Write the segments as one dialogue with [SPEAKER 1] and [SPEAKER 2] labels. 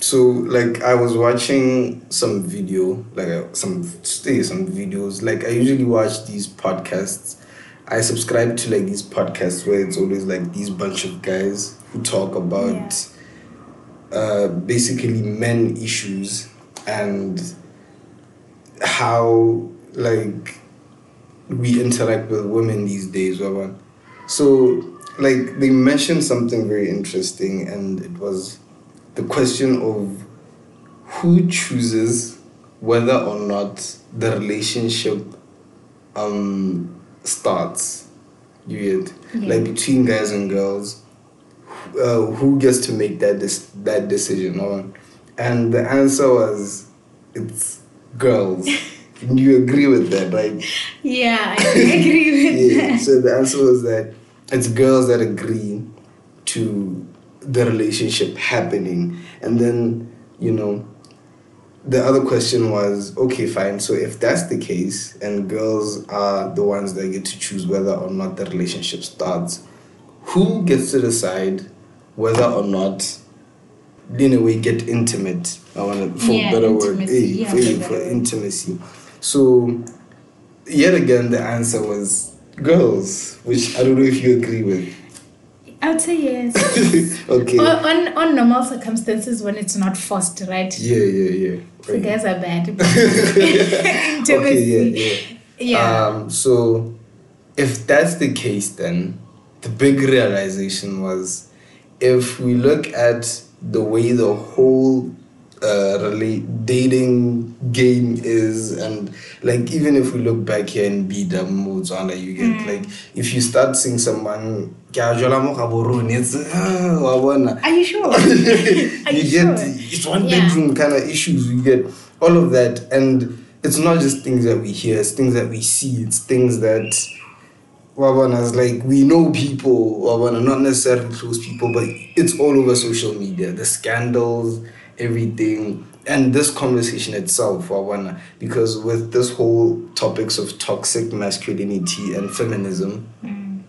[SPEAKER 1] So like I was watching some video, like uh, some stay some videos. Like I usually watch these podcasts. I subscribe to like these podcasts where it's always like these bunch of guys who talk about uh, basically men issues and how like we interact with women these days. So like they mentioned something very interesting and it was the question of who chooses whether or not the relationship um starts you get
[SPEAKER 2] Yeah.
[SPEAKER 1] like between guys and girls uh, who gets to make that dis- that decision on and the answer was it's girls and you agree with that right
[SPEAKER 2] Yeah, I agree with
[SPEAKER 1] yeah.
[SPEAKER 2] that.
[SPEAKER 1] So the answer was that it's girls that agree to the relationship happening, and then you know, the other question was okay, fine. So if that's the case, and girls are the ones that get to choose whether or not the relationship starts, who gets to decide whether or not? In a way, get intimate. I want to, for
[SPEAKER 2] Yeah,
[SPEAKER 1] better word, eh,
[SPEAKER 2] Yeah,
[SPEAKER 1] for,
[SPEAKER 2] for
[SPEAKER 1] for
[SPEAKER 2] better word.
[SPEAKER 1] intimacy. So yet again the answer was girls which i don't know if you agree with
[SPEAKER 2] I would say yes.
[SPEAKER 1] okay
[SPEAKER 2] on, on on normal circumstances when it's not forced, right?
[SPEAKER 1] yeah yeah yeah
[SPEAKER 2] So
[SPEAKER 1] Right.
[SPEAKER 2] guys are bad.
[SPEAKER 1] okay yeah yeah
[SPEAKER 2] Yeah.
[SPEAKER 1] um so if that's the case then the big realization was if we look at the way the whole uh relate dating game is and like even if we look back here in Bida on you get like if you start seeing someone "Ke a jwala mo ga borone," it's ah, wa.
[SPEAKER 2] Are you sure? Are
[SPEAKER 1] you,
[SPEAKER 2] you
[SPEAKER 1] get
[SPEAKER 2] sure?
[SPEAKER 1] it's one
[SPEAKER 2] Yeah.
[SPEAKER 1] bedroom kind of issues you get all of that and it's not just things that we hear it's things that we see it's things that Wabana's like we know people Wabana not necessarily close people but it's all over social media the scandals everything. And this conversation itself Wabana because with this whole topics of toxic masculinity and feminism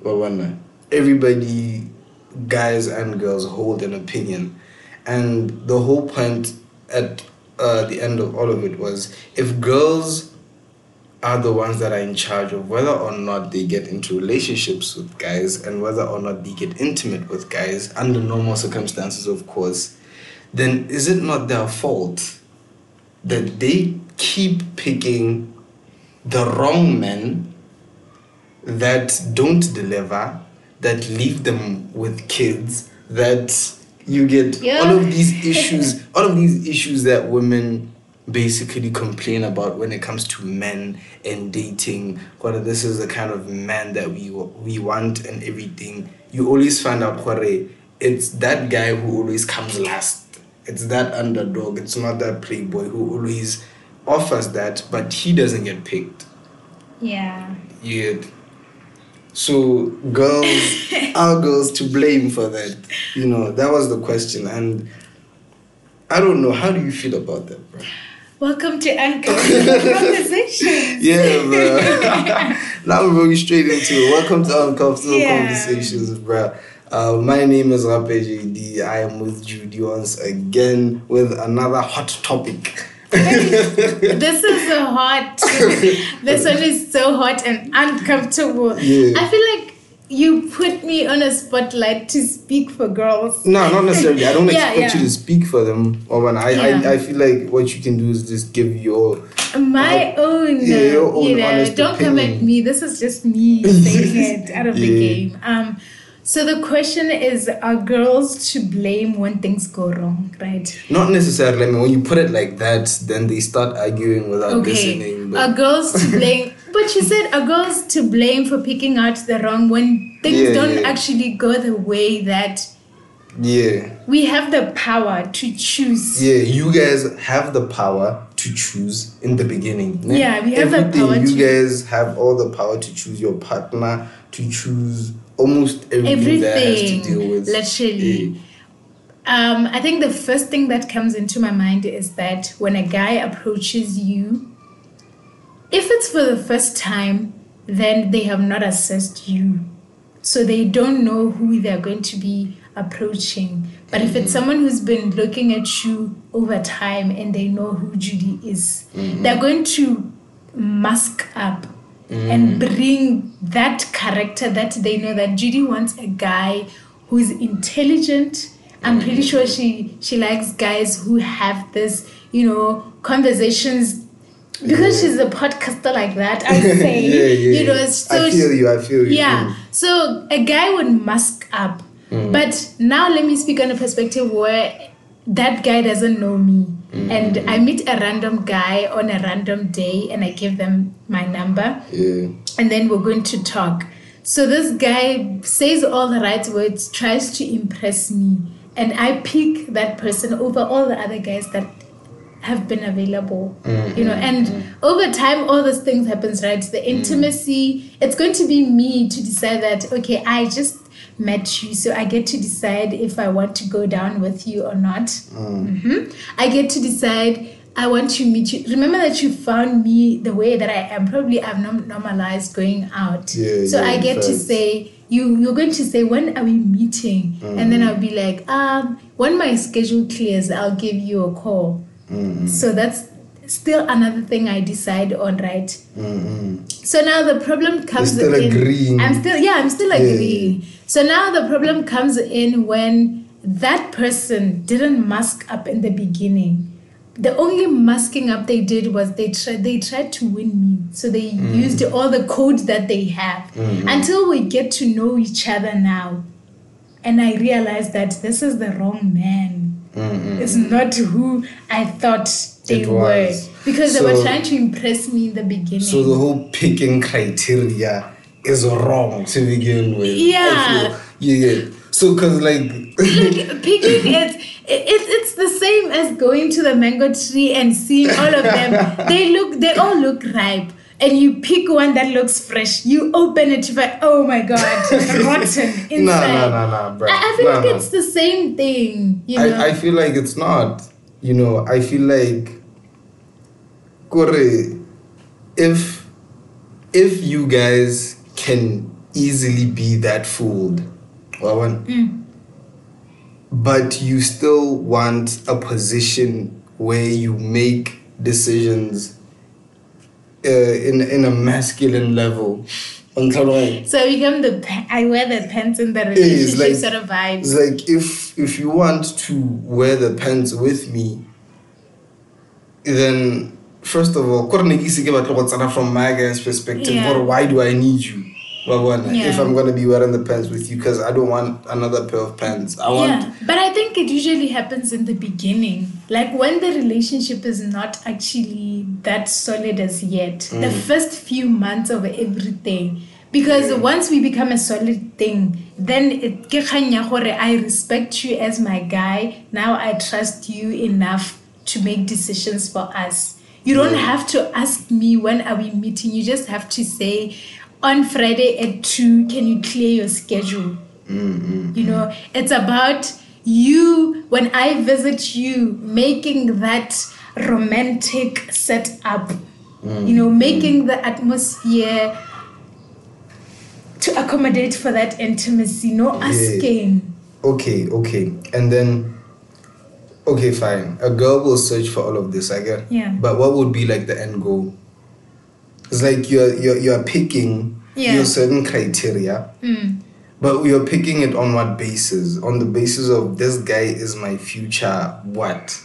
[SPEAKER 1] Wabana everybody guys and girls hold an opinion. And the whole point at uh, the end of all of it was if girls are the ones that are in charge of whether or not they get into relationships with guys and whether or not they get intimate with guys under normal circumstances, of course, then is it not their fault that they keep picking the wrong men that don't deliver, that leave them with kids, that you get
[SPEAKER 2] Yeah.
[SPEAKER 1] all of these issues, all of these issues that women basically complain about when it comes to men and dating. Whether this is the kind of man that we we want and everything, you always find out where it's that guy who always comes last. It's that underdog. It's not that playboy who always offers that, but he doesn't get picked.
[SPEAKER 2] Yeah.
[SPEAKER 1] Yeah. So girls are girls to blame for that. You know, that was the question. And I don't know, how do you feel about that, bro?
[SPEAKER 2] Welcome to Uncomfortable Conversations.
[SPEAKER 1] Yeah, bro. now we're going straight into it. Welcome to Uncomfortable
[SPEAKER 2] Yeah.
[SPEAKER 1] Conversations, bro. Uh, my name is Rape JD. I am with Judy once again with another hot topic.
[SPEAKER 2] this is a hot. this one is so hot and uncomfortable.
[SPEAKER 1] Yeah.
[SPEAKER 2] I feel like you put me on a spotlight to speak for girls.
[SPEAKER 1] No, not necessarily. I don't
[SPEAKER 2] Yeah,
[SPEAKER 1] expect
[SPEAKER 2] yeah.
[SPEAKER 1] you to speak for them. Or when I,
[SPEAKER 2] Yeah.
[SPEAKER 1] I, I feel like what you can do is just give your
[SPEAKER 2] My own,
[SPEAKER 1] Yeah, your own
[SPEAKER 2] you know, don't come at me. This is just me saying it out of the game. Um, so the question is: Are girls to blame when things go wrong? Right?
[SPEAKER 1] Not necessarily. I mean, when you put it like that, then they start arguing without
[SPEAKER 2] Okay.
[SPEAKER 1] listening.
[SPEAKER 2] Are girls to blame? But you said are girls to blame for picking out the wrong when things
[SPEAKER 1] Yeah,
[SPEAKER 2] don't
[SPEAKER 1] yeah.
[SPEAKER 2] actually go the way that
[SPEAKER 1] yeah,
[SPEAKER 2] we have the power to choose.
[SPEAKER 1] yeah, you guys have the power to choose in the beginning.
[SPEAKER 2] Yeah, we have the power
[SPEAKER 1] You guys have all the power to choose your partner, to choose almost everything, that has to deal with.
[SPEAKER 2] literally. Um, I think the first thing that comes into my mind is that when a guy approaches you, if it's for the first time, then they have not assessed you. So they don't know who they're going to be approaching. But if it's someone who's been looking at you over time and they know who Judy is, they're going to mask up and bring that character that they know that Judy wants a guy who's intelligent. I'm pretty sure she she likes guys who have this, you know, conversations because
[SPEAKER 1] Yeah.
[SPEAKER 2] she's a podcaster like that. I say,
[SPEAKER 1] yeah, yeah.
[SPEAKER 2] you know, so
[SPEAKER 1] I feel you. I feel you.
[SPEAKER 2] yeah. So a guy would mask up.
[SPEAKER 1] Mm.
[SPEAKER 2] But now let me speak on a perspective where that guy doesn't know me.
[SPEAKER 1] Mm.
[SPEAKER 2] And I meet a random guy on a random day and I give them my number
[SPEAKER 1] Yeah.
[SPEAKER 2] and then we're going to talk. So this guy says all the right words, tries to impress me, and I pick that person over all the other guys that have been available. You know, and over time all those things happens, right? The intimacy, it's going to be me to decide that okay, I just met you, so I get to decide if I want to go down with you or not. hmm I get to decide I want to meet you. Remember that you found me the way that I am. Probably I've norm- normalized going out.
[SPEAKER 1] Yeah,
[SPEAKER 2] so
[SPEAKER 1] yeah,
[SPEAKER 2] I get to say you you're going to say when are we meeting, and then I'll be like um when my schedule clears, I'll give you a call. So that's still another thing I decide on, right?
[SPEAKER 1] Mm-mm.
[SPEAKER 2] So now the problem comes
[SPEAKER 1] still
[SPEAKER 2] in.
[SPEAKER 1] agreeing.
[SPEAKER 2] I'm still yeah, I'm still
[SPEAKER 1] yeah,
[SPEAKER 2] agreeing. So now the problem comes in when that person didn't mask up in the beginning. The only masking up they did was they tried they tried to win me. So they
[SPEAKER 1] Mm.
[SPEAKER 2] used all the codes that they have
[SPEAKER 1] Mm-hmm.
[SPEAKER 2] until we get to know each other now. And I realized that this is the wrong man.
[SPEAKER 1] Mm-mm.
[SPEAKER 2] It's not who I thought they
[SPEAKER 1] It
[SPEAKER 2] were.
[SPEAKER 1] was.
[SPEAKER 2] Because they were trying to impress me in the beginning.
[SPEAKER 1] So the whole picking criteria is wrong to begin with. I
[SPEAKER 2] Yeah.
[SPEAKER 1] Yeah. So, cause like,
[SPEAKER 2] like picking it, it, it's the same as going to the mango tree and seeing all of them. they look, they all look ripe. And you pick one that looks fresh. You open it, you're like, oh my god, rotten inside.
[SPEAKER 1] nah, nah, nah, nah, bro.
[SPEAKER 2] I, I feel
[SPEAKER 1] Nah,
[SPEAKER 2] like
[SPEAKER 1] nah.
[SPEAKER 2] it's the same thing, you know.
[SPEAKER 1] I, I feel like it's not. You know, I feel like Kore, if if you guys can easily be that fooled,
[SPEAKER 2] Mm.
[SPEAKER 1] but you still want a position where you make decisions uh, in in a masculine level.
[SPEAKER 2] So I become the I wear the pants in the relationship
[SPEAKER 1] like-
[SPEAKER 2] sort of vibes.
[SPEAKER 1] It's like if if you want to wear the pants with me, then first of all, kore ne ke ise ke batle go tsena from my guy's perspective,
[SPEAKER 2] Yeah.
[SPEAKER 1] or why do I need you? Wa bona?
[SPEAKER 2] Yeah.
[SPEAKER 1] If I'm gonna be wearing the pants with you, because I don't want another pair of pants. I want
[SPEAKER 2] yeah, but I think it usually happens in the beginning, like when the relationship is not actually that solid as yet. The mm. first few months of everything, because once we become a solid thing, then it ke kgang ya gore I respect you as my guy. Now I trust you enough to make decisions for us. You don't have to ask me when are we meeting. You just have to say, on Friday at two, can you clear your schedule? Mm-hmm. You know, it's about you, when I visit you, making that romantic setup, you know, mm-hmm. making the atmosphere to accommodate for that intimacy, no asking.
[SPEAKER 1] okay, okay, and then okay, fine. A girl will search for all of this, I get.
[SPEAKER 2] Yeah.
[SPEAKER 1] But what would be like the end goal? It's like you're you're you're picking
[SPEAKER 2] Yeah.
[SPEAKER 1] your certain criteria.
[SPEAKER 2] Mm.
[SPEAKER 1] But you're picking it on what basis? On the basis of this guy is my future what?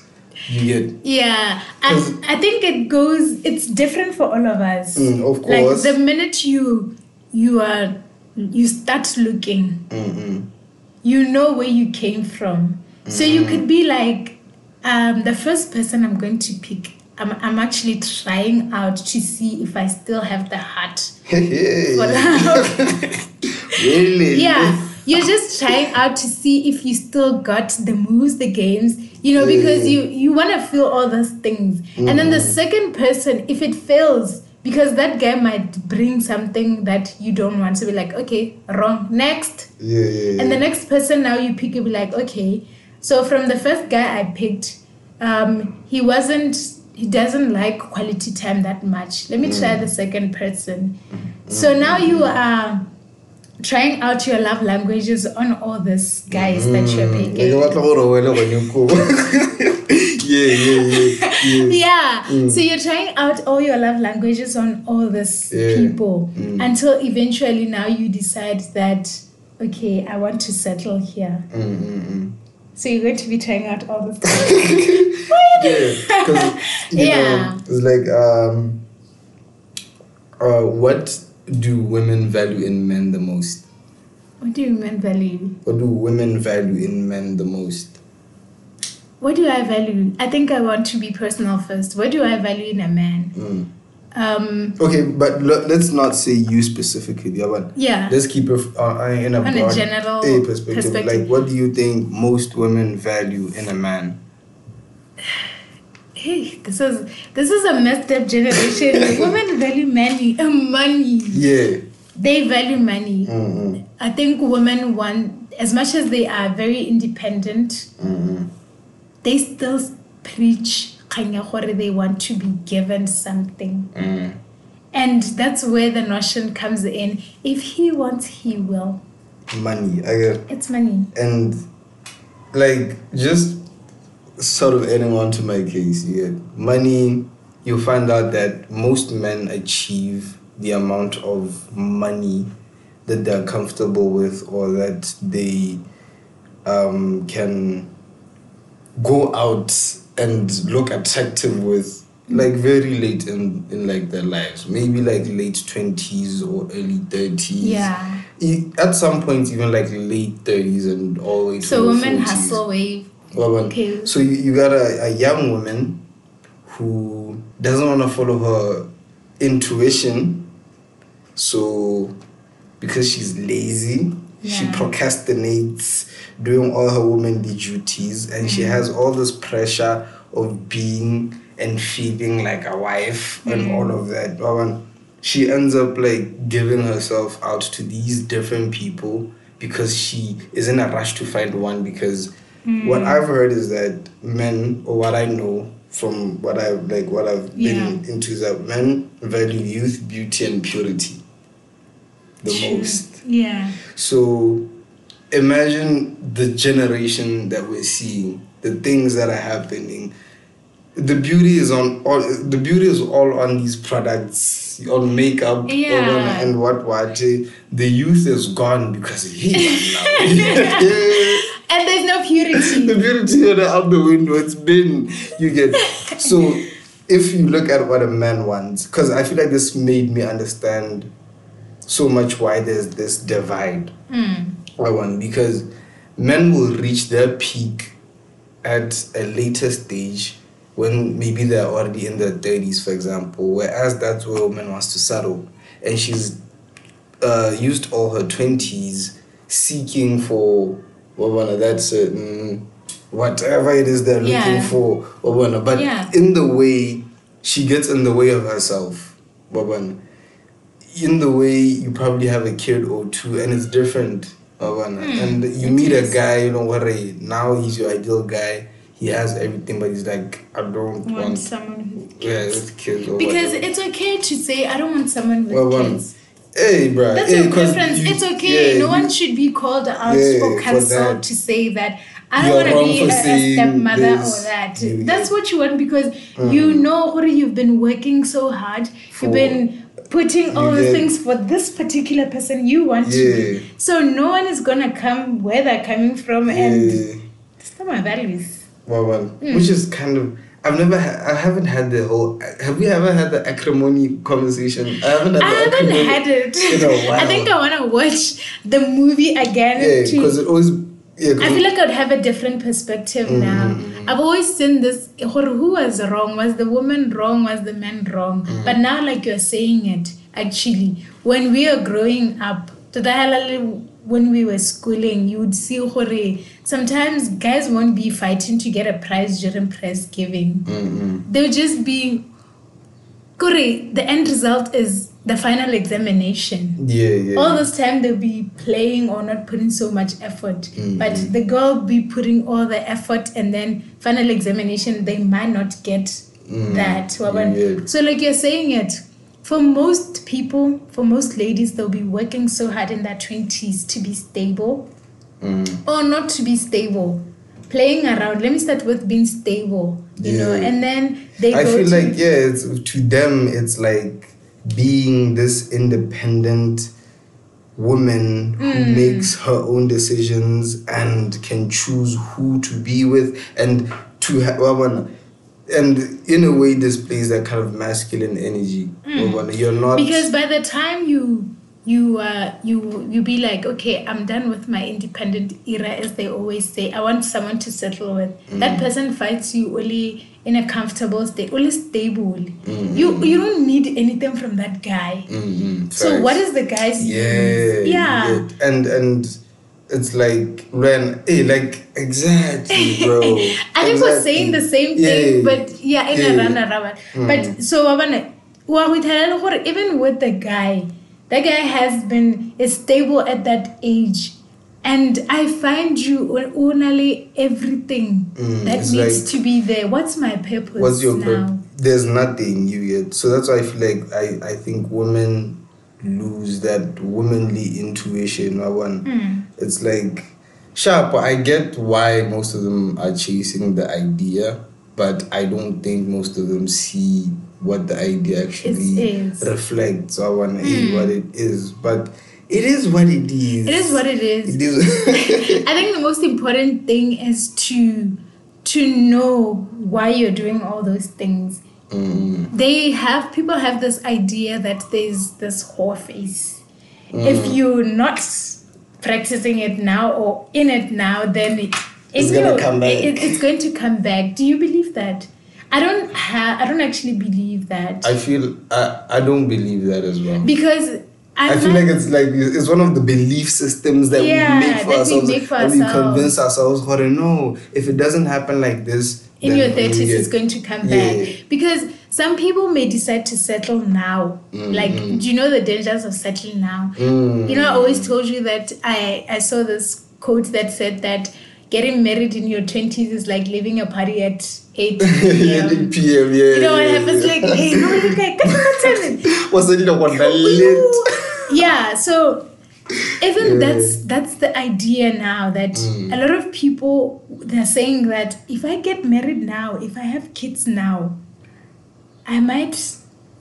[SPEAKER 1] You
[SPEAKER 2] Yeah,
[SPEAKER 1] Cause-
[SPEAKER 2] I, I think it goes. It's different for all of us.
[SPEAKER 1] Mm, of
[SPEAKER 2] Like the minute you you are you start looking,
[SPEAKER 1] Mm-mm.
[SPEAKER 2] you know where you came from. So you could be like, um, the first person I'm going to pick. I'm, I'm actually trying out to see if I still have the heart for love.
[SPEAKER 1] really?
[SPEAKER 2] yeah you're just trying out to see if you still got the moves the games you know because you you want to feel all those things and then the second person if it fails because that guy might bring something that you don't want to be like okay wrong next
[SPEAKER 1] Yeah, yeah, yeah.
[SPEAKER 2] and the next person now you pick you'll be like okay so from the first guy i picked um he wasn't he doesn't like quality time that much let me try the second person so now you are trying out your love languages on all these guys that you're
[SPEAKER 1] Mm,
[SPEAKER 2] picking.
[SPEAKER 1] ke batla gore wena gone ko. Yeah, yeah, yeah, yeah.
[SPEAKER 2] Yeah. So you're trying out all your love languages on all these
[SPEAKER 1] Yeah.
[SPEAKER 2] people
[SPEAKER 1] Mm.
[SPEAKER 2] until eventually now you decide that okay, I want to settle here.
[SPEAKER 1] Mm, mm, mm.
[SPEAKER 2] So you're going to be trying out all this.
[SPEAKER 1] Yeah, because you
[SPEAKER 2] Yeah.
[SPEAKER 1] know, it's like um, uh, what do women value in men the most?
[SPEAKER 2] what do men value?
[SPEAKER 1] What do women value in men the most?
[SPEAKER 2] What do I value? I think I want to be personal first. What do I value in a man?
[SPEAKER 1] Mm.
[SPEAKER 2] Um,
[SPEAKER 1] Okay, but lo- let's not say you specifically, yeah, but
[SPEAKER 2] yeah.
[SPEAKER 1] let's keep it uh, in a
[SPEAKER 2] On a general
[SPEAKER 1] eh, perspective.
[SPEAKER 2] perspective.
[SPEAKER 1] Like, what do you think most women value in a man?
[SPEAKER 2] Hey, this is this is a messed up generation. Women value money. Uh, money.
[SPEAKER 1] Yeah.
[SPEAKER 2] They value money.
[SPEAKER 1] Mm-mm.
[SPEAKER 2] I think women want, as much as they are very independent,
[SPEAKER 1] Mm-mm.
[SPEAKER 2] they still preach kanya gore they want to be given something.
[SPEAKER 1] Mm.
[SPEAKER 2] And that's where the notion comes in. If he wants, he will.
[SPEAKER 1] Money. I get
[SPEAKER 2] It's money.
[SPEAKER 1] and like just sort of adding on to my case, yeah. money. You find out that most men achieve the amount of money that they're comfortable with, or that they um, can go out and look attractive with, like very late in in like their lives, maybe like late twenties or early thirties
[SPEAKER 2] Yeah.
[SPEAKER 1] at some point even like late 30s and all the way
[SPEAKER 2] So women
[SPEAKER 1] 40s.
[SPEAKER 2] hustle wave.
[SPEAKER 1] Well,
[SPEAKER 2] Okay.
[SPEAKER 1] so you, you got a, a young woman who doesn't want to follow her intuition so because she's lazy she procrastinates doing all her womanly duties and she mm-hmm. has all this pressure of being and feeling like a wife and mm-hmm. all of that. When she ends up like giving herself out to these different people because she is in a rush to find one because mm. what I've heard is that men or what I know from what I've like what I've been into is that men value youth, beauty and purity the
[SPEAKER 2] True.
[SPEAKER 1] most.
[SPEAKER 2] Yeah.
[SPEAKER 1] So imagine the generation that we're seeing, the things that are happening. The beauty is on all the beauty is all on these products, on makeup,
[SPEAKER 2] Yeah.
[SPEAKER 1] on- and what what. The youth is gone because he.
[SPEAKER 2] And there's no purity.
[SPEAKER 1] the beauty is out the window. It's been you get so if you look at what a man wants, because I feel like this made me understand so much why there's this divide. I want because men will reach their peak at a later stage when maybe they're already in their 30s, for example, whereas that's where a woman wants to settle. And she's uh, used all her 20s seeking for well, that certain whatever it is they're
[SPEAKER 2] Yeah.
[SPEAKER 1] looking for. well, But
[SPEAKER 2] Yeah.
[SPEAKER 1] in the way, she gets in the way of herself. well, in the way you probably have a kid or two and it's different Bavana. and you meet
[SPEAKER 2] is.
[SPEAKER 1] a guy you know what now he's your ideal guy he has everything but he's like i don't
[SPEAKER 2] want
[SPEAKER 1] want
[SPEAKER 2] someone who
[SPEAKER 1] yeah with kids or
[SPEAKER 2] because
[SPEAKER 1] whatever.
[SPEAKER 2] it's okay to say I don't want someone with
[SPEAKER 1] Well,
[SPEAKER 2] kids.
[SPEAKER 1] hey bro
[SPEAKER 2] That's
[SPEAKER 1] hey,
[SPEAKER 2] your preference.
[SPEAKER 1] you-
[SPEAKER 2] it's okay.
[SPEAKER 1] yeah,
[SPEAKER 2] no one should be called out
[SPEAKER 1] Yeah,
[SPEAKER 2] for
[SPEAKER 1] that.
[SPEAKER 2] to say that I don't want to be a, a stepmother
[SPEAKER 1] this.
[SPEAKER 2] or that.
[SPEAKER 1] You-
[SPEAKER 2] That's what you want because
[SPEAKER 1] Mm-hmm.
[SPEAKER 2] you know what you've been working so hard.
[SPEAKER 1] For-
[SPEAKER 2] You've been putting all
[SPEAKER 1] You
[SPEAKER 2] the things for this particular person you want to be. So no one is gonna come where they're coming from and
[SPEAKER 1] yeah.
[SPEAKER 2] it's not my values.
[SPEAKER 1] well, well,
[SPEAKER 2] Hmm.
[SPEAKER 1] which is kind of I've never ha- I haven't had the whole have we ever had the acrimony conversation I haven't had
[SPEAKER 2] I haven't had it.
[SPEAKER 1] in a while
[SPEAKER 2] I think I wanna watch the movie again
[SPEAKER 1] yeah because it always yeah
[SPEAKER 2] I feel like I'd have a different perspective
[SPEAKER 1] Mm-hmm,
[SPEAKER 2] now. I've always seen this who was wrong? Was the woman wrong? Was the man wrong?
[SPEAKER 1] Mm.
[SPEAKER 2] But now, like you're saying it, actually, when we are growing up, to the halal- when we were schooling, you would see gore, sometimes guys won't be fighting to get a prize during prize giving.
[SPEAKER 1] Mm-mm.
[SPEAKER 2] They'll just be. Gore, the end result is the final examination
[SPEAKER 1] yeah yeah
[SPEAKER 2] all this time they'll be playing or not putting so much effort
[SPEAKER 1] Mm-hmm.
[SPEAKER 2] but the girl be putting all the effort and then final examination they might not get
[SPEAKER 1] Mm,
[SPEAKER 2] that
[SPEAKER 1] yeah.
[SPEAKER 2] so like you're saying it for most people, for most ladies, they'll be working so hard in their 20s to be stable
[SPEAKER 1] Mm.
[SPEAKER 2] or not to be stable. Playing around. Let me start with being stable, you know, and then they
[SPEAKER 1] I
[SPEAKER 2] go
[SPEAKER 1] feel
[SPEAKER 2] to
[SPEAKER 1] like yeah, it's to them it's like being this independent woman who
[SPEAKER 2] Mm.
[SPEAKER 1] makes her own decisions and can choose who to be with and to have and in a way displays that kind of masculine energy. You're not
[SPEAKER 2] Mm. because by the time you you uh you you be like okay i'm done with my independent era as they always say i want someone to settle with
[SPEAKER 1] Mm.
[SPEAKER 2] that person fights you only in a comfortable state only stable
[SPEAKER 1] Mm.
[SPEAKER 2] you you don't need anything from that guy
[SPEAKER 1] Mm-mm,
[SPEAKER 2] so what is the guy's
[SPEAKER 1] yeah,
[SPEAKER 2] use? yeah
[SPEAKER 1] and and it's like when hey like exactly bro
[SPEAKER 2] I think we're saying the same thing,
[SPEAKER 1] Yeah.
[SPEAKER 2] but yeah, in
[SPEAKER 1] Yeah.
[SPEAKER 2] a roundabout. But so wa bona, wa go ithelela gore even with the guy, that guy has been is stable at that age. And I find you only everything
[SPEAKER 1] Mm,
[SPEAKER 2] that needs
[SPEAKER 1] like-
[SPEAKER 2] to be there. What's my purpose
[SPEAKER 1] What's your
[SPEAKER 2] now?
[SPEAKER 1] purpose? There's nothing you get. So that's why I feel like I, I think women lose that womanly intuition. I want
[SPEAKER 2] Mm.
[SPEAKER 1] it's like sharp. I get why most of them are chasing the idea, but I don't think most of them see what the idea actually reflects. I want what it is, but it is what it is.
[SPEAKER 2] It is what it is.
[SPEAKER 1] It is.
[SPEAKER 2] I think the most important thing is to to know why you're doing all those things.
[SPEAKER 1] Mm.
[SPEAKER 2] They have people have this idea that there's this whore face.
[SPEAKER 1] Mm.
[SPEAKER 2] If you're not practicing it now or in it now, then it,
[SPEAKER 1] It's gonna
[SPEAKER 2] you-
[SPEAKER 1] come back.
[SPEAKER 2] it- it's going to come back. Do you believe that? I don't have. I don't actually believe that
[SPEAKER 1] I feel I, I don't believe that as well.
[SPEAKER 2] because I'm
[SPEAKER 1] I feel
[SPEAKER 2] not-
[SPEAKER 1] like it's like it's one of the belief systems that
[SPEAKER 2] Yeah,
[SPEAKER 1] we make for
[SPEAKER 2] that we
[SPEAKER 1] ourselves.
[SPEAKER 2] make for
[SPEAKER 1] and we
[SPEAKER 2] ourselves.
[SPEAKER 1] convince ourselves, "Hore, no, if it doesn't happen like this,
[SPEAKER 2] in your 30s
[SPEAKER 1] get-
[SPEAKER 2] it's going to come
[SPEAKER 1] Yeah.
[SPEAKER 2] back because some people may decide to settle now like do you know the dangers of settling now
[SPEAKER 1] Mm.
[SPEAKER 2] you know i always told you that i i saw this quote that said that getting married in your 20s is like leaving a party at 8
[SPEAKER 1] yeah,
[SPEAKER 2] p.m.
[SPEAKER 1] PM, yeah.
[SPEAKER 2] you know what
[SPEAKER 1] yeah,
[SPEAKER 2] happens
[SPEAKER 1] yeah.
[SPEAKER 2] like hey no look like
[SPEAKER 1] What's the deal with the lit?
[SPEAKER 2] yeah so even
[SPEAKER 1] Yeah.
[SPEAKER 2] that's that's the idea now that
[SPEAKER 1] Mm.
[SPEAKER 2] a lot of people they're saying that if i get married now if i have kids now i might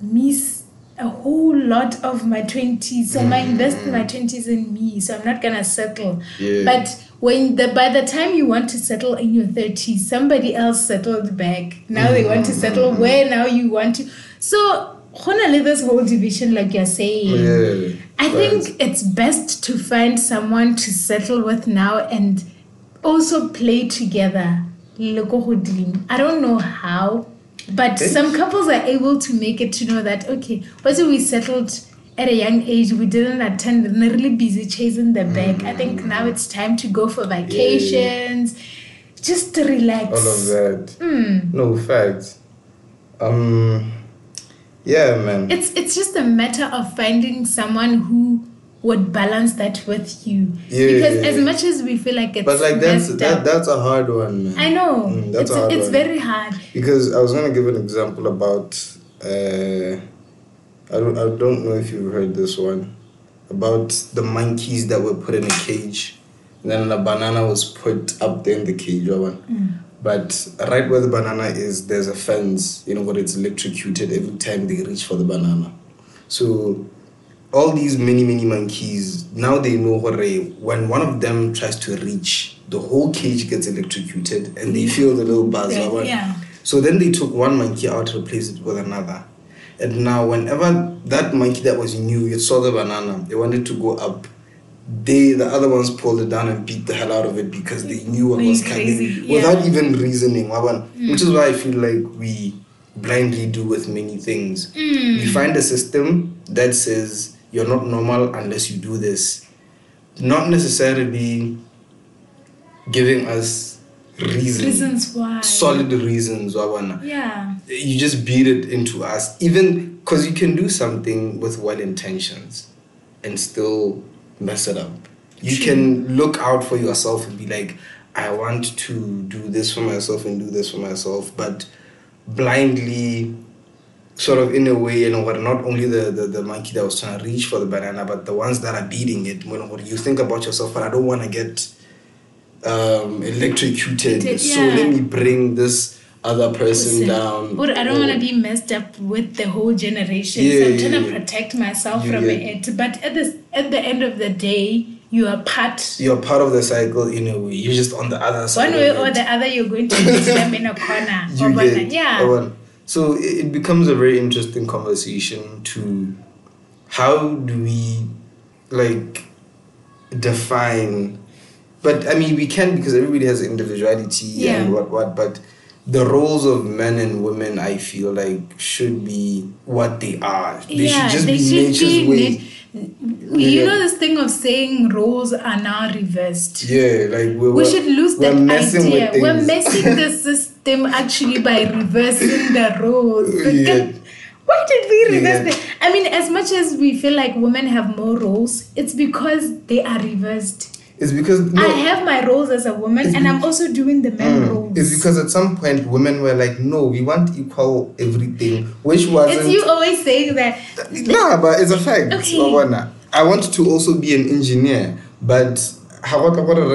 [SPEAKER 2] miss a whole lot of my 20s so i might invest my 20s in me so i'm not gonna settle
[SPEAKER 1] Yeah.
[SPEAKER 2] but when the by the time you want to settle in your 30s somebody else settled back now they want to settle where now you want to so honestly this whole division like you're saying
[SPEAKER 1] Yeah.
[SPEAKER 2] I think it's best to find someone to settle with now and also play together. I don't know how, but some couples are able to make it to know that okay, once we settled at a young age, we didn't attend and they're really busy chasing the bag. I think now it's time to go for vacations, just to relax.
[SPEAKER 1] all of that.
[SPEAKER 2] Mm.
[SPEAKER 1] No facts. Um. Yeah, man.
[SPEAKER 2] It's it's just a matter of finding someone who would balance that with you.
[SPEAKER 1] Yeah,
[SPEAKER 2] because
[SPEAKER 1] yeah,
[SPEAKER 2] as much as we feel like it's
[SPEAKER 1] but like that's that that's a hard one, man.
[SPEAKER 2] I know
[SPEAKER 1] Mm, that's
[SPEAKER 2] it's
[SPEAKER 1] a hard
[SPEAKER 2] it's
[SPEAKER 1] one.
[SPEAKER 2] very hard.
[SPEAKER 1] Because I was gonna give an example about uh, I don't I don't know if you've heard this one about the monkeys that were put in a cage, and then a banana was put up there in the cage, right.
[SPEAKER 2] Mm.
[SPEAKER 1] But right where the banana is, there's a fence, you know, where it's electrocuted every time they reach for the banana. So all these many many monkeys now they know when one of them tries to reach, the whole cage gets electrocuted, and they feel the little buzz.
[SPEAKER 2] Yeah, yeah.
[SPEAKER 1] So then they took one monkey out, replaced it with another. And now, whenever that monkey that was new, it saw the banana, they wanted to go up. They, the other ones, pulled it down and beat the hell out of it because they knew what was
[SPEAKER 2] crazy,
[SPEAKER 1] coming
[SPEAKER 2] yeah. Mm.
[SPEAKER 1] without even reasoning. waban. Which is why I feel like we blindly do with many things.
[SPEAKER 2] Mm.
[SPEAKER 1] We find a system that says you're not normal unless you do this. Not necessarily giving us reason
[SPEAKER 2] Reasons why.
[SPEAKER 1] solid reasons wawana
[SPEAKER 2] Yeah.
[SPEAKER 1] you just beat it into us even because you can do something with well intentions and still mess it up you
[SPEAKER 2] True.
[SPEAKER 1] can look out for yourself and be like i want to do this for myself and do this for myself but blindly sort of in a way, you know, what not only the, the, the monkey that was trying to reach for the banana, but the ones that are beating it. When, when you think about yourself, but I don't want to get um, electrocuted,
[SPEAKER 2] Electrocuted,
[SPEAKER 1] so let me bring this other person down.
[SPEAKER 2] But I don't want to be messed up with the whole generation.
[SPEAKER 1] Yeah,
[SPEAKER 2] so I'm
[SPEAKER 1] yeah,
[SPEAKER 2] trying to protect myself
[SPEAKER 1] You
[SPEAKER 2] from it. But at the at the end of the day, you are part
[SPEAKER 1] You're part of the cycle in a way. You're just on the other side.
[SPEAKER 2] one way or the other. You're going to meet them in a corner.
[SPEAKER 1] you get
[SPEAKER 2] yeah.
[SPEAKER 1] So it, becomes a very interesting conversation to how do we like define but I mean we can because everybody has individuality
[SPEAKER 2] Yeah.
[SPEAKER 1] and what what but the roles of men and women I feel like should be what they are. They
[SPEAKER 2] yeah,
[SPEAKER 1] should just
[SPEAKER 2] they
[SPEAKER 1] be
[SPEAKER 2] should
[SPEAKER 1] nature's
[SPEAKER 2] be
[SPEAKER 1] way.
[SPEAKER 2] you
[SPEAKER 1] Yeah.
[SPEAKER 2] know this thing of saying roles are now reversed.
[SPEAKER 1] yeah, like we're,
[SPEAKER 2] we should lose that idea. We're messing the system actually by reversing the roles.
[SPEAKER 1] Yeah.
[SPEAKER 2] Why did we reverse
[SPEAKER 1] Yeah.
[SPEAKER 2] them? I mean, as much as we feel like women have more roles, it's because they are reversed.
[SPEAKER 1] It's because no,
[SPEAKER 2] I have my roles as a woman, and
[SPEAKER 1] be-
[SPEAKER 2] I'm also doing the men roles.
[SPEAKER 1] Mm. It's because at some point women were like, no, we want equal everything, which wasn't.
[SPEAKER 2] It's you always saying that.
[SPEAKER 1] Nah, but it's a fact.
[SPEAKER 2] Okay.
[SPEAKER 1] I want to also be an engineer, but how about a uh,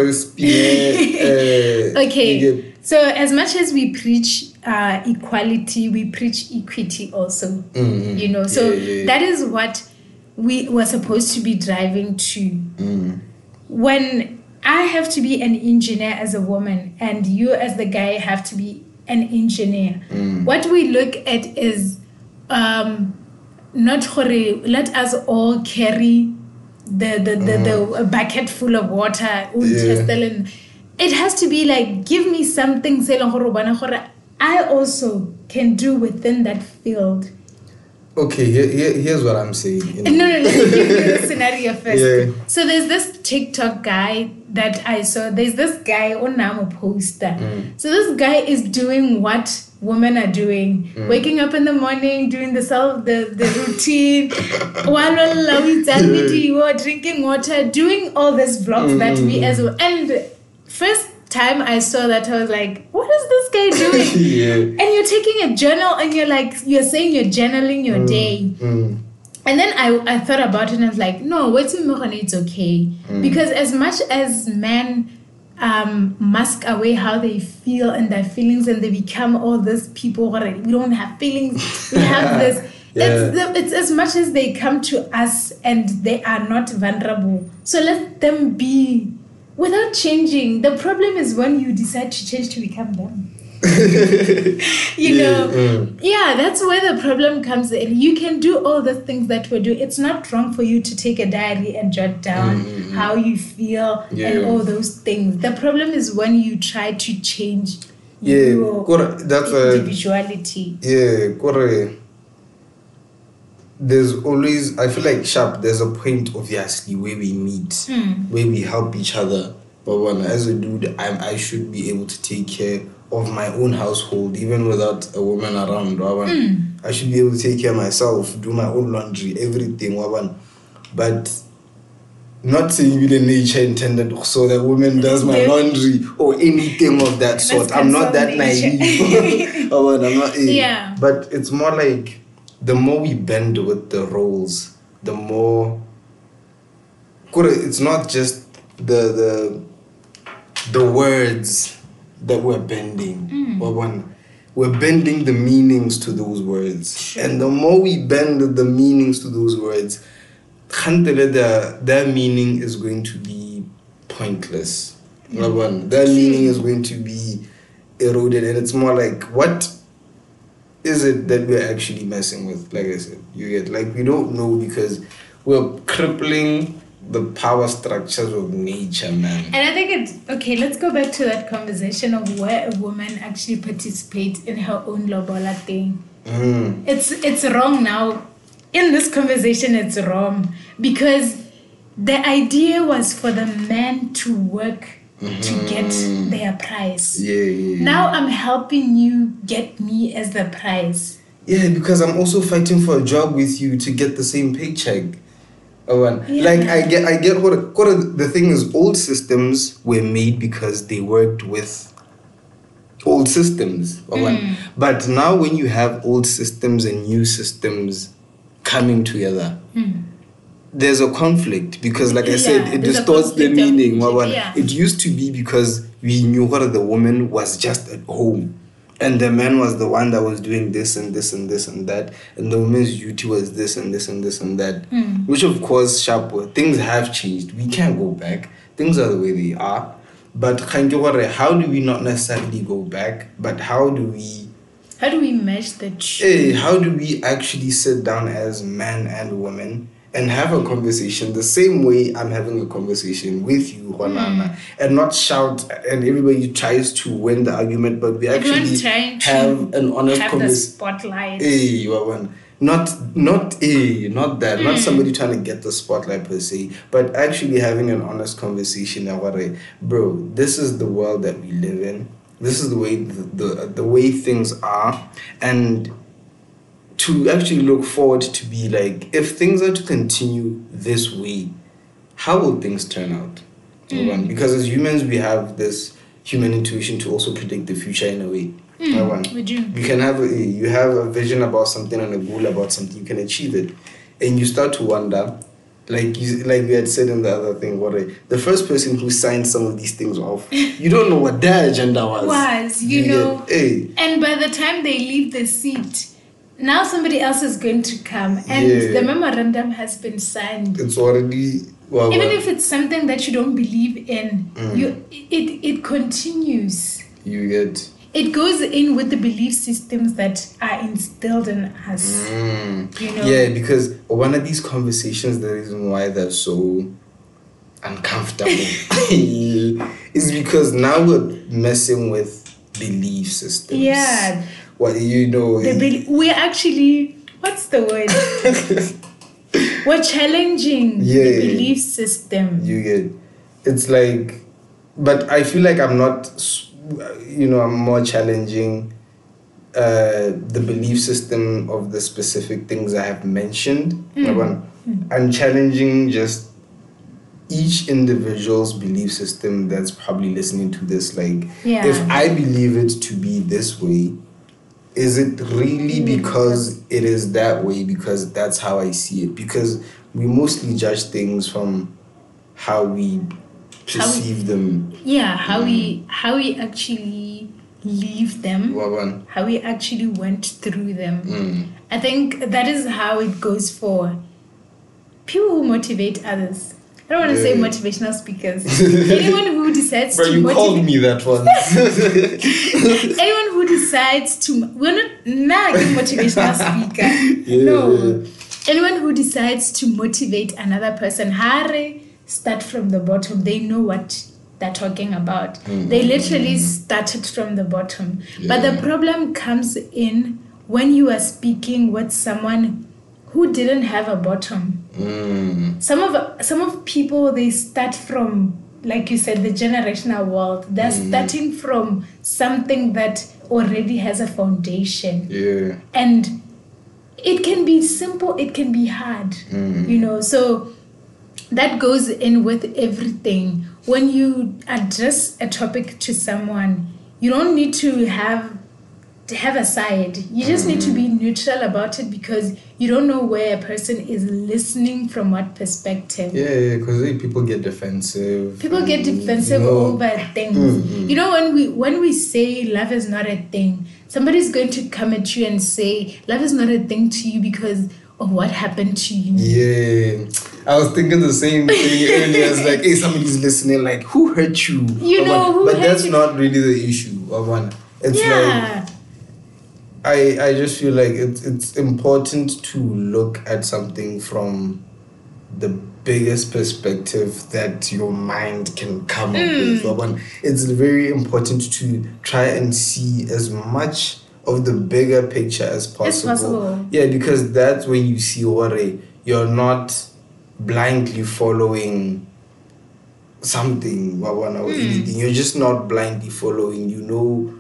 [SPEAKER 2] Okay. So as much as we preach uh, equality, we preach equity also.
[SPEAKER 1] Mm,
[SPEAKER 2] You know, so
[SPEAKER 1] Yeah, yeah, yeah.
[SPEAKER 2] that is what we were supposed to be driving to.
[SPEAKER 1] Mm.
[SPEAKER 2] When I have to be an engineer as a woman, and you as the guy have to be an engineer,
[SPEAKER 1] Mm.
[SPEAKER 2] what we look at is um, not hore, let us all carry the the, the, the bucket full of water.
[SPEAKER 1] Mm. Yeah.
[SPEAKER 2] It has to be like give me something se leng gore o bona gore I also can do within that field.
[SPEAKER 1] Okay, here, here, here's what I'm saying. you know.
[SPEAKER 2] No, no, me give you the scenario first.
[SPEAKER 1] Yeah.
[SPEAKER 2] So there's this TikTok guy that I saw. There's this guy on a poster.
[SPEAKER 1] Mm.
[SPEAKER 2] So this guy is doing what women are doing.
[SPEAKER 1] Mm.
[SPEAKER 2] Waking up in the morning, doing the self the, the routine, that drinking water, doing all these vlogs that we as well. And first time I saw that I was like, what is this guy doing?
[SPEAKER 1] yeah.
[SPEAKER 2] You're taking a journal and you're like you're saying you're journaling your day.
[SPEAKER 1] Mm.
[SPEAKER 2] and then I, I thought about it and I was like no wait till it's okay. Because as much as men um, mask away how they feel and their feelings and they become all these people we don't have feelings we have this.
[SPEAKER 1] Yeah.
[SPEAKER 2] it's, the, it's as much as they come to us and they are not vulnerable. So let them be without changing. The problem is when you decide to change to become them you
[SPEAKER 1] Yeah,
[SPEAKER 2] know
[SPEAKER 1] mm.
[SPEAKER 2] yeah that's where the problem comes in you can do all the things that we do it's not wrong for you to take a diary and jot down
[SPEAKER 1] Mm,
[SPEAKER 2] how you feel
[SPEAKER 1] Yeah.
[SPEAKER 2] and all those things the problem is when you try to change
[SPEAKER 1] Yeah,
[SPEAKER 2] your
[SPEAKER 1] that's a
[SPEAKER 2] individuality
[SPEAKER 1] yeah, kore, there's always I feel like sharp. There's a point obviously where we meet,
[SPEAKER 2] Hmm.
[SPEAKER 1] where we help each other. But when as a dude, I'm I should be able to take care of my own household even without a woman around.
[SPEAKER 2] Hmm.
[SPEAKER 1] I should be able to take care of myself, do my own laundry, everything. But not saying with the nature intended so that woman does my laundry or anything of that sort. I'm not that naive. I'm not, eh.
[SPEAKER 2] Yeah.
[SPEAKER 1] But it's more like the more we bend with the roles, the more. It's not just the the the words that we're bending.
[SPEAKER 2] Mm.
[SPEAKER 1] We're bending the meanings to those words, and the more we bend the meanings to those words, their meaning is going to be pointless. Waban. Their meaning is going to be eroded, and it's more like what is it that we're actually messing with? Like I said, you get like we don't know because we're crippling the power structures of nature, man.
[SPEAKER 2] and i think it's okay let's go back to that conversation of where a woman actually participates in her own lobola thing
[SPEAKER 1] Mm.
[SPEAKER 2] it's it's wrong now in this conversation it's wrong because the idea was for the men to work to get their prize
[SPEAKER 1] Yeah, yeah, yeah.
[SPEAKER 2] now i'm helping you get me as the prize
[SPEAKER 1] Yeah, because I'm also fighting for a job with you to get the same paycheck. Oh, and
[SPEAKER 2] Yeah.
[SPEAKER 1] like I get, I get what, what the thing is. Old systems were made because they worked with old systems. But now when you have old systems and new systems coming together, there's a conflict because like I said, it distorts the
[SPEAKER 2] of
[SPEAKER 1] meaning. Wawan.
[SPEAKER 2] yeah.
[SPEAKER 1] It used to be because we knew what the woman was just at home. And the man was the one that was doing this and this and this and that. And the woman's duty was this and this and this and that.
[SPEAKER 2] Hmm.
[SPEAKER 1] Which of course, sharp. Things have changed. We can't go back. Things are the way they are. But how do we not necessarily go back? But how do we
[SPEAKER 2] How do we match the two?
[SPEAKER 1] hey, how do we actually sit down as man and woman and have a conversation the same way I'm having a conversation with you, Juanana, and not shout and everybody tries to win the argument, but we actually have an honest conversation.
[SPEAKER 2] spotlight.
[SPEAKER 1] Hey, Wawan. Not not a not that not somebody trying to get the spotlight per se, but actually having an honest conversation about it, bro. This is the world that we live in. This is the way the, the the way things are, and to actually look forward to be like if things are to continue this way, how will things turn out? Hmm. Wawan? Because as humans, we have this human intuition to also predict the future in a way. Hmm. Wawan.
[SPEAKER 2] we do.
[SPEAKER 1] You can have a, you have a vision about something and a goal about something. You can achieve it, and you start to wonder, like you like we had said in the other thing. What I- the first person who signed some of these things off, you don't know what their agenda was.
[SPEAKER 2] Was, you
[SPEAKER 1] get-
[SPEAKER 2] know.
[SPEAKER 1] hey,
[SPEAKER 2] And by the time they leave the seat, now somebody else is going to come, and
[SPEAKER 1] Yeah.
[SPEAKER 2] the memorandum has been signed.
[SPEAKER 1] it's already well.
[SPEAKER 2] Even
[SPEAKER 1] well,
[SPEAKER 2] if it's something that you don't believe in,
[SPEAKER 1] Mm.
[SPEAKER 2] you it it continues.
[SPEAKER 1] you get.
[SPEAKER 2] It goes in with the belief systems that are instilled in us.
[SPEAKER 1] Mm.
[SPEAKER 2] You know.
[SPEAKER 1] Yeah, because one of these conversations, the reason why they're so uncomfortable is because now we're messing with belief systems.
[SPEAKER 2] Yeah.
[SPEAKER 1] What you know?
[SPEAKER 2] The bel- we're actually what's the word? we're challenging
[SPEAKER 1] Yeah.
[SPEAKER 2] the belief system.
[SPEAKER 1] you get. It's like, but I feel like I'm not. You know, I'm more challenging. Uh, the belief system of the specific things I have mentioned. One, I'm challenging just each individual's belief system that's probably listening to this. Like,
[SPEAKER 2] Yeah.
[SPEAKER 1] if I believe it to be this way, is it really because it is that way? Because that's how I see it. Because we mostly judge things from how we perceive them.
[SPEAKER 2] yeah, how we how we actually leave them.
[SPEAKER 1] Wawan.
[SPEAKER 2] how we actually went through them.
[SPEAKER 1] Mm.
[SPEAKER 2] I think that is how it goes for people who motivate others. I don't want to say motivational speakers. anyone who decides
[SPEAKER 1] Bro,
[SPEAKER 2] to
[SPEAKER 1] you called me that one.
[SPEAKER 2] anyone who decides to, we're not not a motivational speaker.
[SPEAKER 1] Yeah.
[SPEAKER 2] No, anyone who decides to motivate another person, hare start from the bottom. They know what they're talking about. They literally started from the bottom. But the problem comes in when you are speaking with someone who didn't have a bottom.
[SPEAKER 1] Mm.
[SPEAKER 2] Some of some of people they start from like you said the generational world. They're starting from something that already has a foundation
[SPEAKER 1] Yeah.
[SPEAKER 2] and it can be simple it can be hard
[SPEAKER 1] Mm.
[SPEAKER 2] you know so that goes in with everything when you address a topic to someone you don't need to have to have a side you just need to be neutral about it because you don't know where a person is listening from what perspective
[SPEAKER 1] Yeah, because people get defensive.
[SPEAKER 2] people get defensive
[SPEAKER 1] you know,
[SPEAKER 2] over things
[SPEAKER 1] Mm,
[SPEAKER 2] you know when we when we say love is not a thing somebody's going to come at you and say love is not a thing to you because of what happened to you
[SPEAKER 1] Yeah, I was thinking the same thing earlier. It's like, hey, somebody's listening. Like, who hurt you?
[SPEAKER 2] You know,
[SPEAKER 1] but
[SPEAKER 2] hurt
[SPEAKER 1] that's
[SPEAKER 2] you?
[SPEAKER 1] not really the issue. Of one, it's like
[SPEAKER 2] yeah
[SPEAKER 1] I I just feel like it's it's important to look at something from the biggest perspective that your mind can come up with.
[SPEAKER 2] Mm.
[SPEAKER 1] But it's very important to try and see as much of the bigger picture as possible.
[SPEAKER 2] possible.
[SPEAKER 1] Yeah, because that's when you see what you're not blindly following something anything. You're just not blindly following. You know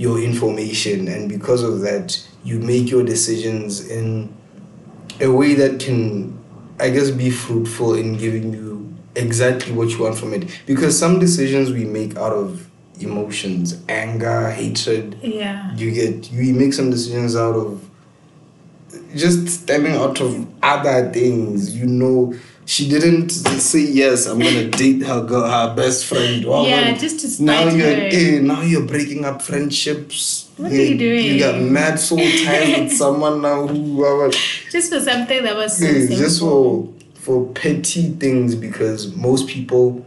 [SPEAKER 1] your information, and because of that, you make your decisions in a way that can, I guess, be fruitful in giving you exactly what you want from it. Because some decisions we make out of emotions, anger, hatred.
[SPEAKER 2] Yeah.
[SPEAKER 1] You get you make some decisions out of just stemming out of other things. You know, she didn't say yes. I'm gonna date her girl, her best friend. Well,
[SPEAKER 2] Yeah, just to
[SPEAKER 1] now
[SPEAKER 2] spite
[SPEAKER 1] you're
[SPEAKER 2] her.
[SPEAKER 1] eh, now you're breaking up friendships.
[SPEAKER 2] What are you doing?
[SPEAKER 1] You got mad soul ties with someone now who.
[SPEAKER 2] Just for something that was so
[SPEAKER 1] yeah, just for for petty things because most people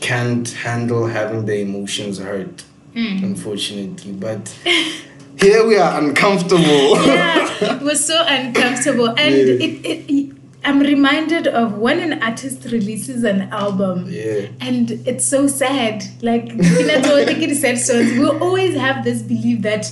[SPEAKER 1] can't handle having their emotions hurt
[SPEAKER 2] Mm.
[SPEAKER 1] unfortunately but here we are uncomfortable
[SPEAKER 2] yeah, it was so uncomfortable. And
[SPEAKER 1] Yeah.
[SPEAKER 2] it, it, I'm reminded of when an artist releases an album.
[SPEAKER 1] yeah
[SPEAKER 2] And it's so sad. Like, you know, thinking the sad songs, we always have this belief that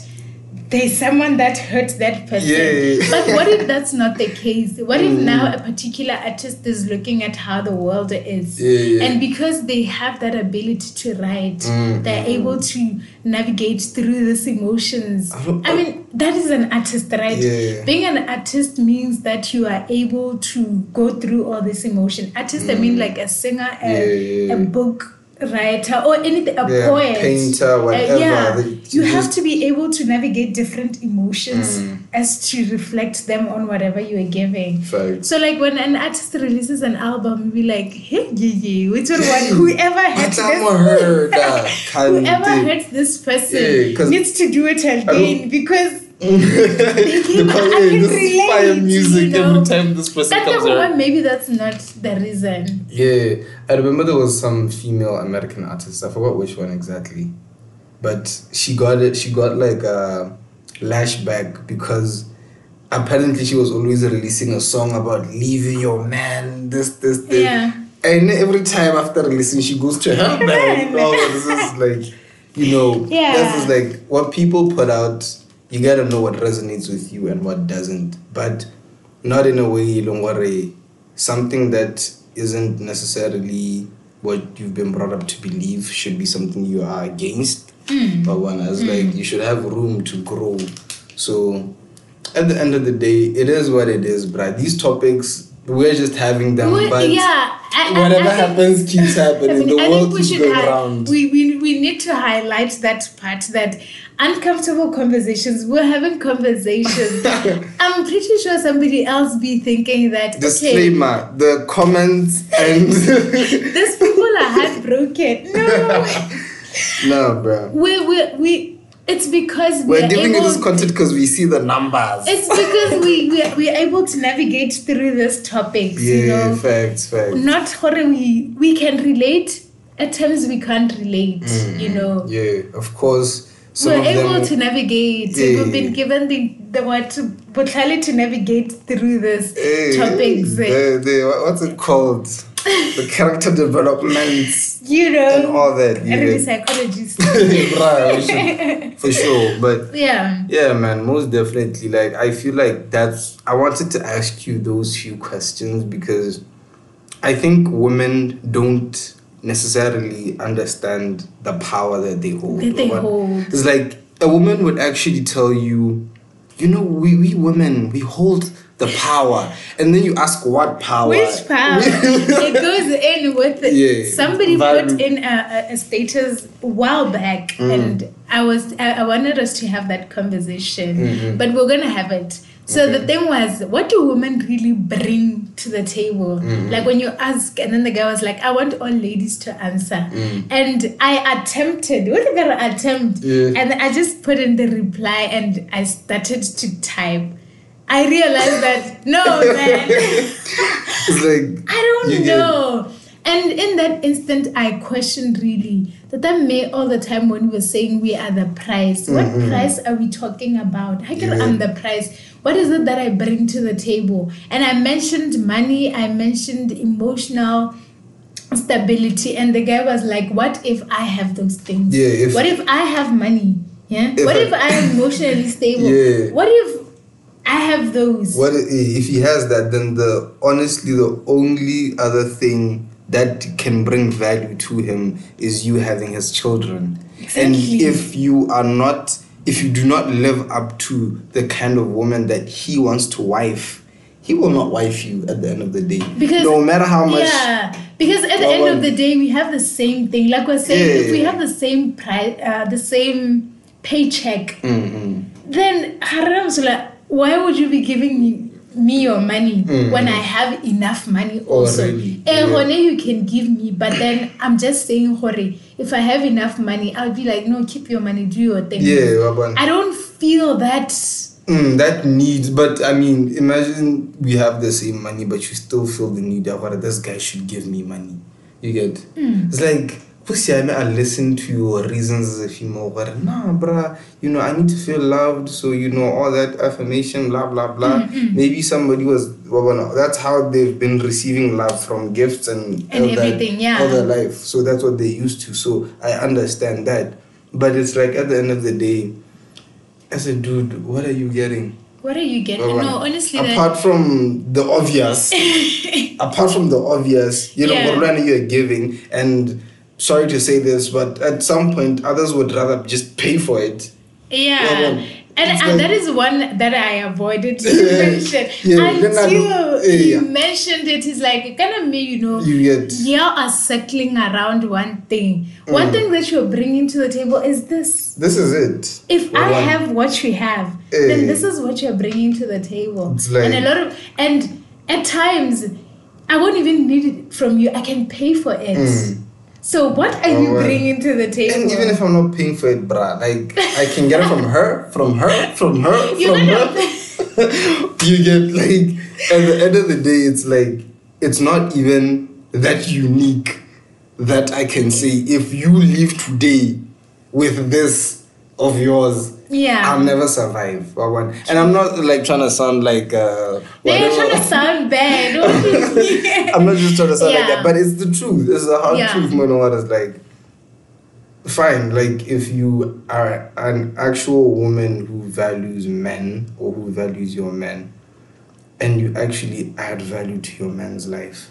[SPEAKER 2] there's someone that hurt that person.
[SPEAKER 1] Yeah.
[SPEAKER 2] But what if that's not the case? What if
[SPEAKER 1] Mm.
[SPEAKER 2] now a particular artist is looking at how the world is?
[SPEAKER 1] Yeah.
[SPEAKER 2] And because they have that ability to write,
[SPEAKER 1] Mm,
[SPEAKER 2] they're
[SPEAKER 1] mm,
[SPEAKER 2] able to navigate through these emotions.
[SPEAKER 1] I
[SPEAKER 2] mean, that is an artist, right?
[SPEAKER 1] Yeah.
[SPEAKER 2] Being an artist means that you are able to go through all this emotion. Artist, I mean, like a singer, a,
[SPEAKER 1] Mm.
[SPEAKER 2] A book writer, or anything, a
[SPEAKER 1] Yeah,
[SPEAKER 2] poet,
[SPEAKER 1] painter,
[SPEAKER 2] Uh,
[SPEAKER 1] whatever.
[SPEAKER 2] yeah,
[SPEAKER 1] They-
[SPEAKER 2] you
[SPEAKER 1] just-
[SPEAKER 2] have to be able to navigate different emotions
[SPEAKER 1] Mm.
[SPEAKER 2] as to reflect them on whatever you are giving. So, like when an artist releases an album, we like, hey, yeah, yeah, which one? Whoever hurts this,
[SPEAKER 1] heard that kind of
[SPEAKER 2] whoever hurts this person
[SPEAKER 1] Yeah,
[SPEAKER 2] needs to do it again because
[SPEAKER 1] the
[SPEAKER 2] I can
[SPEAKER 1] yeah, this fire music
[SPEAKER 2] you know.
[SPEAKER 1] every time this person
[SPEAKER 2] that
[SPEAKER 1] comes
[SPEAKER 2] number
[SPEAKER 1] around.
[SPEAKER 2] maybe that's not the reason.
[SPEAKER 1] Yeah, I remember there was some female American artist. I forgot which one exactly, but she got it. She got like a lashback because apparently she was always releasing a song about leaving your man. This, this, this.
[SPEAKER 2] Yeah.
[SPEAKER 1] And every time after releasing, she goes to her man. Oh, this is like, you know,
[SPEAKER 2] Yeah.
[SPEAKER 1] this is like what people put out. You gotta know what resonates with you and what doesn't, but not in a way worry. Something that isn't necessarily what you've been brought up to believe should be something you are against.
[SPEAKER 2] Mm.
[SPEAKER 1] But one as like you should have room to grow. So at the end of the day, it is what it is, bruh. These topics we're just having them,
[SPEAKER 2] We-
[SPEAKER 1] but
[SPEAKER 2] yeah, I- I-
[SPEAKER 1] whatever
[SPEAKER 2] I think-
[SPEAKER 1] happens keeps happening.
[SPEAKER 2] I, mean,
[SPEAKER 1] the world
[SPEAKER 2] think we
[SPEAKER 1] keeps
[SPEAKER 2] should
[SPEAKER 1] going
[SPEAKER 2] hi-
[SPEAKER 1] round.
[SPEAKER 2] we, we we need to highlight that part that uncomfortable conversations. We're having conversations. I'm pretty sure somebody else be thinking that okay,
[SPEAKER 1] Disclaimer: the comments and
[SPEAKER 2] these people are heartbroken. No,
[SPEAKER 1] no, bro.
[SPEAKER 2] we we we. It's because
[SPEAKER 1] We're
[SPEAKER 2] are
[SPEAKER 1] giving you this content because we see the numbers.
[SPEAKER 2] It's because we we are, we are able to navigate through these topics.
[SPEAKER 1] yeah,
[SPEAKER 2] you know,
[SPEAKER 1] facts, facts.
[SPEAKER 2] not horror. We we can relate. At times we can't relate. You know.
[SPEAKER 1] Mm. Yeah, of course. Some
[SPEAKER 2] we're able
[SPEAKER 1] them,
[SPEAKER 2] to navigate. We've been given the the what brutality to navigate through this
[SPEAKER 1] Hey,
[SPEAKER 2] topics.
[SPEAKER 1] The, the, what's it called? the character development
[SPEAKER 2] you know.
[SPEAKER 1] and all that. You
[SPEAKER 2] I'm a
[SPEAKER 1] get-
[SPEAKER 2] psychologist.
[SPEAKER 1] Should- for sure. But
[SPEAKER 2] yeah.
[SPEAKER 1] yeah, man, most definitely. Like, I feel like that's. I wanted to ask you those few questions because I think women don't necessarily understand the power that they hold.
[SPEAKER 2] That they hold.
[SPEAKER 1] It's like a woman would actually tell you, you know, we, we women, we hold the power. And then you ask what power?
[SPEAKER 2] Which power? it goes in with
[SPEAKER 1] Yeah,
[SPEAKER 2] somebody
[SPEAKER 1] value.
[SPEAKER 2] put in a, a- a status a while back,
[SPEAKER 1] Mm.
[SPEAKER 2] and I was I, I wanted us to have that conversation,
[SPEAKER 1] Mhm.
[SPEAKER 2] but we're gonna have it. So the thing was, what do women really bring to the table?
[SPEAKER 1] Mhm.
[SPEAKER 2] Like when you ask, and then the guy was like, "I want all ladies to answer,"
[SPEAKER 1] Mm.
[SPEAKER 2] and I attempted. What did I attempt?
[SPEAKER 1] Yeah.
[SPEAKER 2] And I just put in the reply, and I started to type. I realized that no man.
[SPEAKER 1] It's like
[SPEAKER 2] I don't
[SPEAKER 1] You get-
[SPEAKER 2] know. And in that instant, I questioned really that that may all the time when we were saying we are the price. What
[SPEAKER 1] Mhm.
[SPEAKER 2] price are we talking about? How can
[SPEAKER 1] Yeah.
[SPEAKER 2] I'm the price? What is it that I bring to the table? And I mentioned money. I mentioned emotional stability, and the guy was like, "What if I have those things?
[SPEAKER 1] Yeah, if-
[SPEAKER 2] what if I have money? Yeah.
[SPEAKER 1] If
[SPEAKER 2] what
[SPEAKER 1] I-
[SPEAKER 2] if I am emotionally stable?
[SPEAKER 1] Yeah.
[SPEAKER 2] What if I have those?
[SPEAKER 1] what if he has that? Then the honestly the only other thing that can bring value to him is you having his children.
[SPEAKER 2] Exactly.
[SPEAKER 1] And if you are not, if you do not live up to the kind of woman that he wants to wife, he will not wife you at the end of the day.
[SPEAKER 2] Because
[SPEAKER 1] no matter how much.
[SPEAKER 2] Yeah, because at the end of the day, we have the same thing. Like we're saying,
[SPEAKER 1] Yeah,
[SPEAKER 2] if we have the same price, uh, the same paycheck,
[SPEAKER 1] Mm-mm.
[SPEAKER 2] then haram sula, why would you be giving me, me your money
[SPEAKER 1] Mm.
[SPEAKER 2] when I have enough money also?
[SPEAKER 1] Already,
[SPEAKER 2] Eh,
[SPEAKER 1] yeah.
[SPEAKER 2] you can give me, but then I'm just saying, hore, if I have enough money, I'll be like, no, keep your money, do your thing.
[SPEAKER 1] Yeah.
[SPEAKER 2] I don't feel that.
[SPEAKER 1] Mm, that need, but I mean, imagine we have the same money, but you still feel the need of what this guy should give me money. You get?
[SPEAKER 2] Mm.
[SPEAKER 1] It's like, pussy, I listen to your reasons as a female, but nah, bruh, you know, I need to feel loved, so you know, all that affirmation, blah blah blah.
[SPEAKER 2] Mm,
[SPEAKER 1] Maybe somebody was, well, no, that's how they've been receiving love from gifts and
[SPEAKER 2] And
[SPEAKER 1] all that
[SPEAKER 2] everything, yeah.
[SPEAKER 1] all their life. So that's what they used to. So I understand that, but it's like at the end of the day. As a dude, what are you getting?
[SPEAKER 2] What are you getting?
[SPEAKER 1] Well,
[SPEAKER 2] no, honestly, that-
[SPEAKER 1] apart from the obvious, apart from the obvious, you know,
[SPEAKER 2] Yeah.
[SPEAKER 1] what you're giving, and sorry to say this, but at some point, others would rather just pay for it.
[SPEAKER 2] Yeah. And and that is one that I avoided to mention.
[SPEAKER 1] yeah,
[SPEAKER 2] Until he
[SPEAKER 1] yeah.
[SPEAKER 2] mentioned it, he's like, kind of me, you know,
[SPEAKER 1] You get,
[SPEAKER 2] you are circling around one thing. One
[SPEAKER 1] Mm.
[SPEAKER 2] thing that you're bringing to the table is this.
[SPEAKER 1] this is it.
[SPEAKER 2] If
[SPEAKER 1] Well,
[SPEAKER 2] I
[SPEAKER 1] one-
[SPEAKER 2] have what you have,
[SPEAKER 1] Eh.
[SPEAKER 2] then this is what you're bringing to the table.
[SPEAKER 1] It's like-
[SPEAKER 2] and a lot of, and at times, I won't even need it from you. I can pay for it.
[SPEAKER 1] Mm.
[SPEAKER 2] So what are
[SPEAKER 1] Oh,
[SPEAKER 2] you bringing to the table?
[SPEAKER 1] And even if I'm not paying for it, bruh, like I can get it from her, from her, from her,
[SPEAKER 2] You're
[SPEAKER 1] from her. you get like at the end of the day, it's like it's not even that unique that I can say if you leave today with this of yours,
[SPEAKER 2] yeah.
[SPEAKER 1] I'll never survive. Wawan. And I'm not like trying to sound like uh
[SPEAKER 2] They're trying to sound bad. What do you mean?
[SPEAKER 1] I'm not just trying to sound like that, but it's the truth. It's the hard
[SPEAKER 2] Yeah.
[SPEAKER 1] truth, man. What is like, fine. Like if you are an actual woman who values men or who values your men, and you actually add value to your man's life,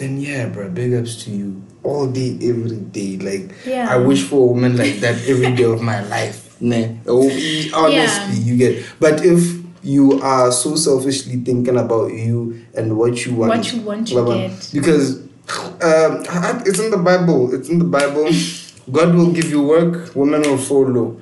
[SPEAKER 1] then yeah, bro, big ups to you all day, every day. Like
[SPEAKER 2] Yeah.
[SPEAKER 1] I wish for a woman like that every day of my life. Nah, Oh, honestly, you get. But if you are so selfishly thinking about you and what you want,
[SPEAKER 2] What you want to get.
[SPEAKER 1] because um, it's in the Bible. It's in the Bible. God will give you work, women will follow.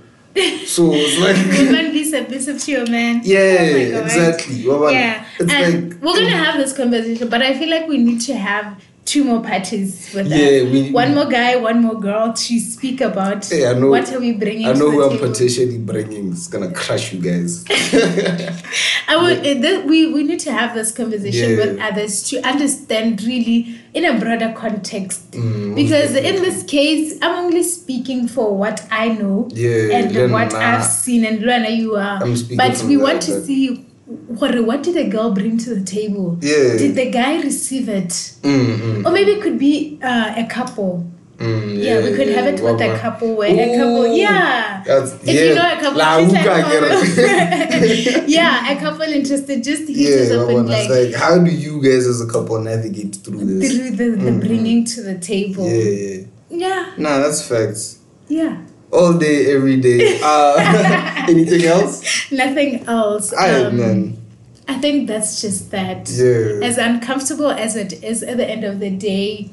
[SPEAKER 1] So it's like.
[SPEAKER 2] Women be submissive to your man.
[SPEAKER 1] Yeah,
[SPEAKER 2] Oh
[SPEAKER 1] exactly. Well,
[SPEAKER 2] Yeah.
[SPEAKER 1] It's
[SPEAKER 2] and
[SPEAKER 1] like
[SPEAKER 2] we're gonna have this conversation, but I feel like we need to have two more parties with
[SPEAKER 1] Yeah,
[SPEAKER 2] that.
[SPEAKER 1] we-
[SPEAKER 2] one more guy, one more girl to speak about
[SPEAKER 1] Hey, I know-
[SPEAKER 2] what are we bringing
[SPEAKER 1] I know
[SPEAKER 2] to
[SPEAKER 1] who
[SPEAKER 2] the
[SPEAKER 1] I'm potentially bringing is gonna crush you guys.
[SPEAKER 2] I would, uh, th- we, we need to have this conversation
[SPEAKER 1] Yeah.
[SPEAKER 2] with others to understand really in a broader context.
[SPEAKER 1] Mm,
[SPEAKER 2] because in this case, I'm only speaking for what I know
[SPEAKER 1] Yeah,
[SPEAKER 2] and
[SPEAKER 1] then
[SPEAKER 2] what. I've seen, and Luana, you are.
[SPEAKER 1] I'm speaking
[SPEAKER 2] but we
[SPEAKER 1] that,
[SPEAKER 2] want to
[SPEAKER 1] but-
[SPEAKER 2] see what, what did the girl bring to the table?
[SPEAKER 1] Yeah.
[SPEAKER 2] Did the guy receive it?
[SPEAKER 1] Mm, mm,
[SPEAKER 2] Or maybe it could be uh, a couple.
[SPEAKER 1] mm,
[SPEAKER 2] Yeah, we could have it with a couple where a couple, yeah. If
[SPEAKER 1] yeah.
[SPEAKER 2] you know a couple,
[SPEAKER 1] La
[SPEAKER 2] like
[SPEAKER 1] it.
[SPEAKER 2] yeah, a couple interested, just hit
[SPEAKER 1] yeah,
[SPEAKER 2] us up and like,
[SPEAKER 1] like, how do you guys as a couple navigate through this?
[SPEAKER 2] through the, the bringing to the table.
[SPEAKER 1] Yeah, yeah.
[SPEAKER 2] Yeah,
[SPEAKER 1] Nah, that's facts.
[SPEAKER 2] yeah.
[SPEAKER 1] All day, every day. Uh, anything else?
[SPEAKER 2] Nothing else.
[SPEAKER 1] I
[SPEAKER 2] Um,
[SPEAKER 1] man.
[SPEAKER 2] I think that's just that.
[SPEAKER 1] Yeah.
[SPEAKER 2] As uncomfortable as it is at the end of the day,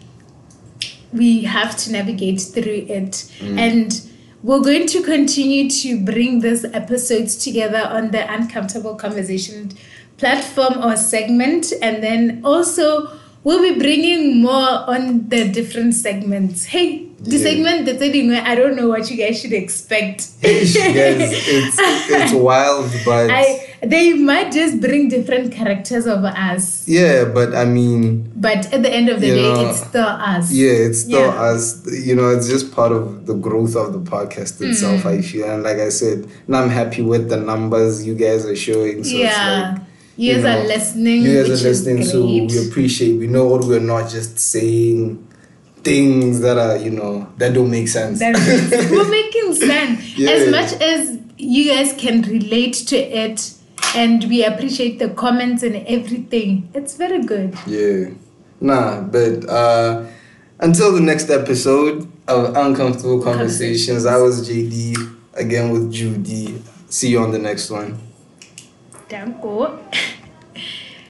[SPEAKER 2] we have to navigate through it.
[SPEAKER 1] Mm.
[SPEAKER 2] And we're going to continue to bring these episodes together on the Uncomfortable Conversation platform or segment. And then also, we'll be bringing more on the different segments. Hey, the
[SPEAKER 1] Yeah.
[SPEAKER 2] segment that's anyway, I don't know what you guys should expect.
[SPEAKER 1] Ish, guys, it's it's wild, but
[SPEAKER 2] I they might just bring different characters of us,
[SPEAKER 1] yeah, but I mean,
[SPEAKER 2] but at the end of the day,
[SPEAKER 1] know,
[SPEAKER 2] it's still us.
[SPEAKER 1] yeah, it's still
[SPEAKER 2] Yeah.
[SPEAKER 1] us. You know, it's just part of the growth of the podcast itself.
[SPEAKER 2] Mm.
[SPEAKER 1] I feel, and like I said, and I'm happy with the numbers you guys are showing. So
[SPEAKER 2] yeah.
[SPEAKER 1] it's like
[SPEAKER 2] you guys
[SPEAKER 1] you
[SPEAKER 2] are listening.
[SPEAKER 1] you guys are listening, so we appreciate. We know what we're not just saying things that are you know that don't make sense.
[SPEAKER 2] That we're making sense
[SPEAKER 1] Yeah.
[SPEAKER 2] as much as you guys can relate to it, and we appreciate the comments and everything. It's very good.
[SPEAKER 1] Yeah. Nah, but uh until the next episode of Uncomfortable Conversations, I was JD again with Judy. See you on the next one.
[SPEAKER 2] Danko.